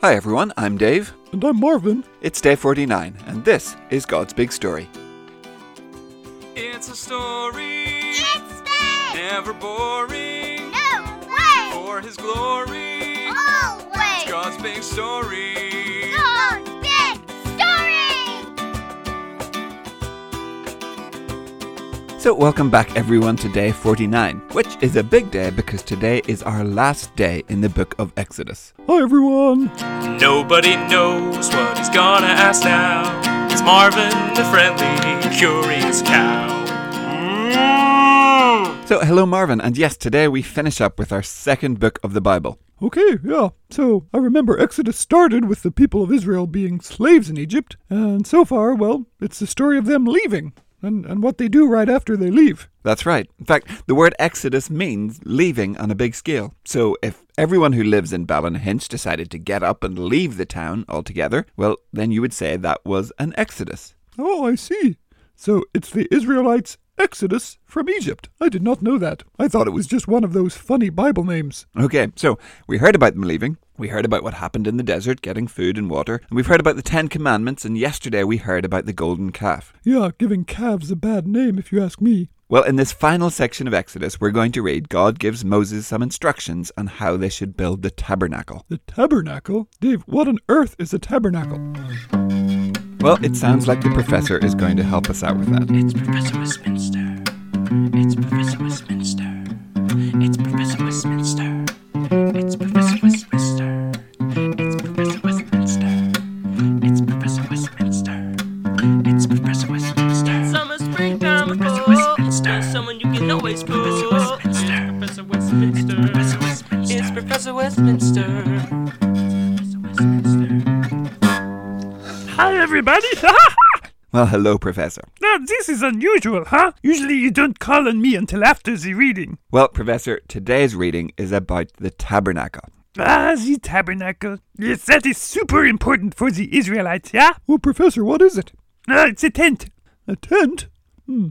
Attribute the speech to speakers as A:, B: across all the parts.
A: Hi everyone, I'm Dave.
B: And I'm Marvin.
A: It's day 49, and this is God's Big Story.
C: It's a story,
D: It's big!
C: never boring.
D: No way!
C: For His glory,
D: Always!
C: God's big story.
A: So, welcome back everyone to day 49, which is a big day because today is our last day in the book of Exodus.
B: Hi, everyone.
C: Nobody knows what he's gonna ask now. It's Marvin, the friendly, curious cow. Mm.
A: So, hello Marvin, and yes, today we finish up with our second book of the Bible.
B: Okay, yeah. So I remember Exodus started with the people of Israel being slaves in Egypt, and so far, well, it's the story of them leaving and, and what they do right after they leave.
A: That's right. In fact, the word Exodus means leaving on a big scale. So, if everyone who lives in Ballynahinch decided to get up and leave the town altogether, well, then you would say that was an Exodus.
B: Oh, I see. So it's the Israelites' Exodus from Egypt. I did not know that. I thought it was just one of those funny Bible names.
A: Okay, so we heard about them leaving. We heard about what happened in the desert, getting food and water. And we've heard about the Ten Commandments. And yesterday we heard about the golden calf.
B: Yeah, giving calves a bad name, if you ask me.
A: Well, in this final section of Exodus, we're going to read God gives Moses some instructions on how they should build the tabernacle.
B: The tabernacle? Dave, what on earth is a tabernacle?
A: Well, it sounds like the professor is going to help us out with that.
E: It's Professor Westminster. It's Professor Westminster. Westminster. Professor Westminster.
F: Hi, everybody.
A: Well, hello, Professor.
F: now, this is unusual, huh? Usually you don't call on me until after the reading.
A: Well, Professor, today's reading is about the tabernacle.
F: Ah, the tabernacle. Yes, that is super important for the Israelites, yeah?
B: Oh, Professor, what is it?
F: Ah, it's a tent.
B: A tent? Hmm.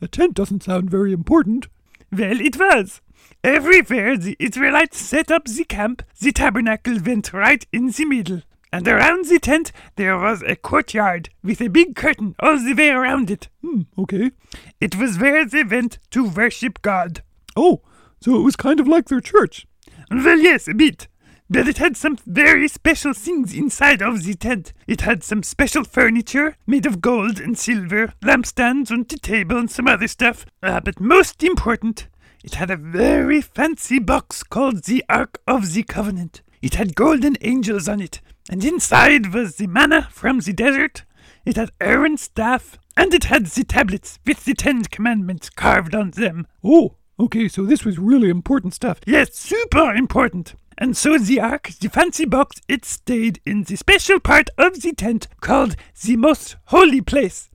B: A tent doesn't sound very important.
F: Well, it was. Everywhere the Israelites set up the camp, the tabernacle went right in the middle. And around the tent there was a courtyard with a big curtain all the way around it.
B: Hmm, okay.
F: It was where they went to worship God.
B: Oh, so it was kind of like their church.
F: Well, yes, a bit. But it had some very special things inside of the tent. It had some special furniture made of gold and silver, lampstands on the table and some other stuff. Uh, but most important, it had a very fancy box called the Ark of the Covenant. It had golden angels on it, and inside was the manna from the desert. It had Aaron's staff, and it had the tablets with the Ten Commandments carved on them.
B: Oh, okay, so this was really important stuff.
F: Yes, super important. And so the ark, the fancy box, it stayed in the special part of the tent called the most holy place.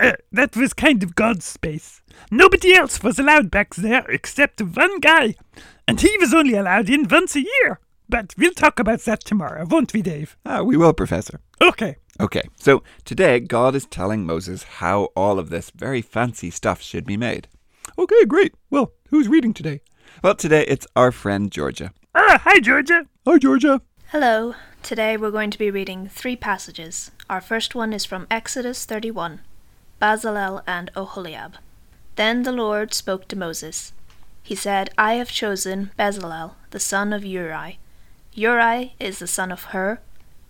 F: Uh, that was kind of God's space. Nobody else was allowed back there except one guy. And he was only allowed in once a year. But we'll talk about that tomorrow, won't we, Dave?
A: Ah, we will, Professor.
F: Okay.
A: Okay, so today God is telling Moses how all of this very fancy stuff should be made.
B: Okay, great. Well, who's reading today?
A: Well, today it's our friend Georgia.
F: Ah, hi, Georgia.
B: Hi, Georgia.
G: Hello. Today we're going to be reading three passages. Our first one is from Exodus 31 Bezalel and Oholiab. Then the Lord spoke to Moses. He said, I have chosen Bezalel, the son of Uri. Uri is the son of Hur.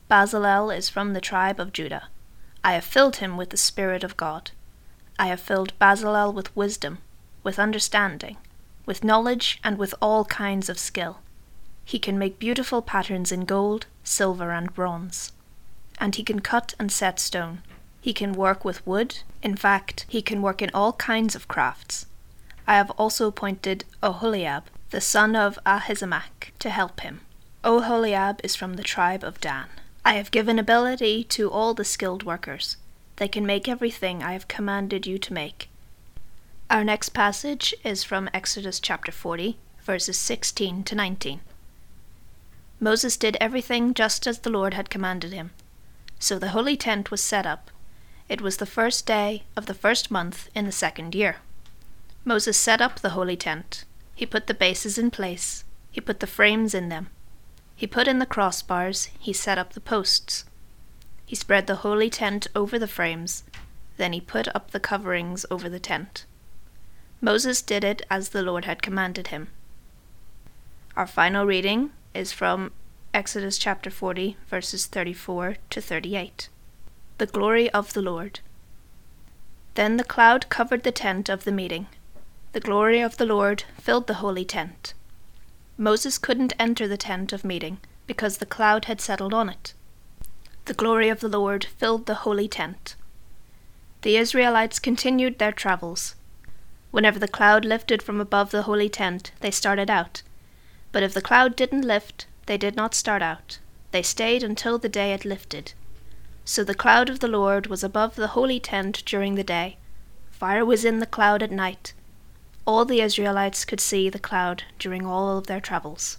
G: Bezalel is from the tribe of Judah. I have filled him with the Spirit of God. I have filled Bezalel with wisdom, with understanding, with knowledge, and with all kinds of skill. He can make beautiful patterns in gold, silver, and bronze. And he can cut and set stone. He can work with wood. In fact, he can work in all kinds of crafts. I have also appointed Oholiab, the son of Ahisamach, to help him. Oholiab is from the tribe of Dan. I have given ability to all the skilled workers. They can make everything I have commanded you to make. Our next passage is from Exodus chapter 40, verses 16 to 19. Moses did everything just as the Lord had commanded him. So the holy tent was set up. It was the first day of the first month in the second year. Moses set up the holy tent. He put the bases in place. He put the frames in them. He put in the crossbars, he set up the posts. He spread the holy tent over the frames, then he put up the coverings over the tent. Moses did it as the Lord had commanded him. Our final reading is from Exodus chapter 40, verses 34 to 38. The glory of the Lord. Then the cloud covered the tent of the meeting. The glory of the Lord filled the holy tent. Moses couldn't enter the tent of meeting because the cloud had settled on it. The glory of the Lord filled the holy tent. The Israelites continued their travels. Whenever the cloud lifted from above the holy tent, they started out. But if the cloud didn't lift, they did not start out. They stayed until the day it lifted. So the cloud of the Lord was above the holy tent during the day. Fire was in the cloud at night. All the Israelites could see the cloud during all of their travels.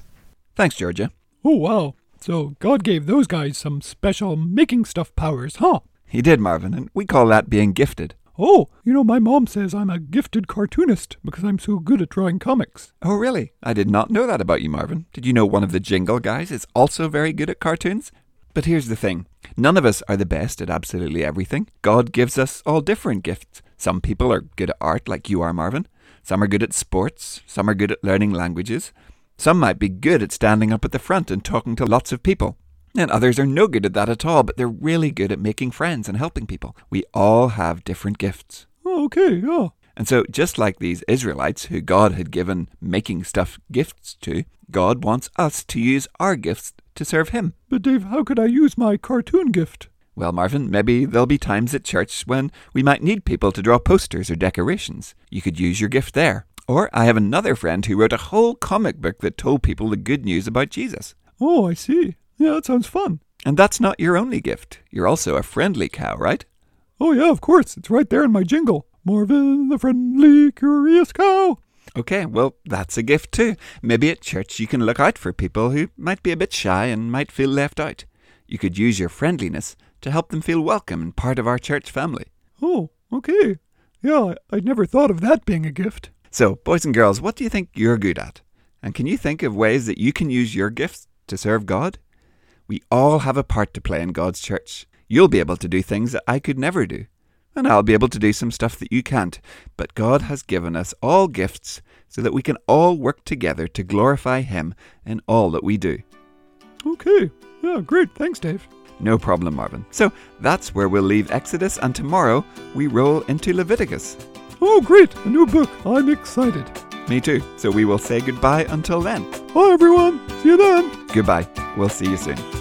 A: Thanks, Georgia.
B: Oh, wow. So God gave those guys some special making stuff powers, huh?
A: He did, Marvin, and we call that being gifted.
B: Oh, you know, my mom says I'm a gifted cartoonist because I'm so good at drawing comics.
A: Oh, really? I did not know that about you, Marvin. Did you know one of the jingle guys is also very good at cartoons? But here's the thing none of us are the best at absolutely everything. God gives us all different gifts. Some people are good at art, like you are, Marvin. Some are good at sports. Some are good at learning languages. Some might be good at standing up at the front and talking to lots of people. And others are no good at that at all, but they're really good at making friends and helping people. We all have different gifts.
B: Okay, yeah.
A: And so, just like these Israelites who God had given making stuff gifts to, God wants us to use our gifts to serve Him.
B: But Dave, how could I use my cartoon gift?
A: Well, Marvin, maybe there'll be times at church when we might need people to draw posters or decorations. You could use your gift there. Or I have another friend who wrote a whole comic book that told people the good news about Jesus.
B: Oh, I see. Yeah, that sounds fun.
A: And that's not your only gift. You're also a friendly cow, right?
B: Oh, yeah, of course. It's right there in my jingle. Marvin, the friendly, curious cow.
A: Okay, well, that's a gift too. Maybe at church you can look out for people who might be a bit shy and might feel left out. You could use your friendliness to help them feel welcome and part of our church family.
B: Oh, okay. Yeah, I- I'd never thought of that being a gift.
A: So, boys and girls, what do you think you're good at? And can you think of ways that you can use your gifts to serve God? We all have a part to play in God's church. You'll be able to do things that I could never do. And I'll be able to do some stuff that you can't. But God has given us all gifts so that we can all work together to glorify Him in all that we do.
B: Okay. Yeah, great. Thanks, Dave.
A: No problem, Marvin. So that's where we'll leave Exodus, and tomorrow we roll into Leviticus.
B: Oh, great. A new book. I'm excited.
A: Me too. So we will say goodbye until then.
B: Bye, everyone. See you then.
A: Goodbye. We'll see you soon.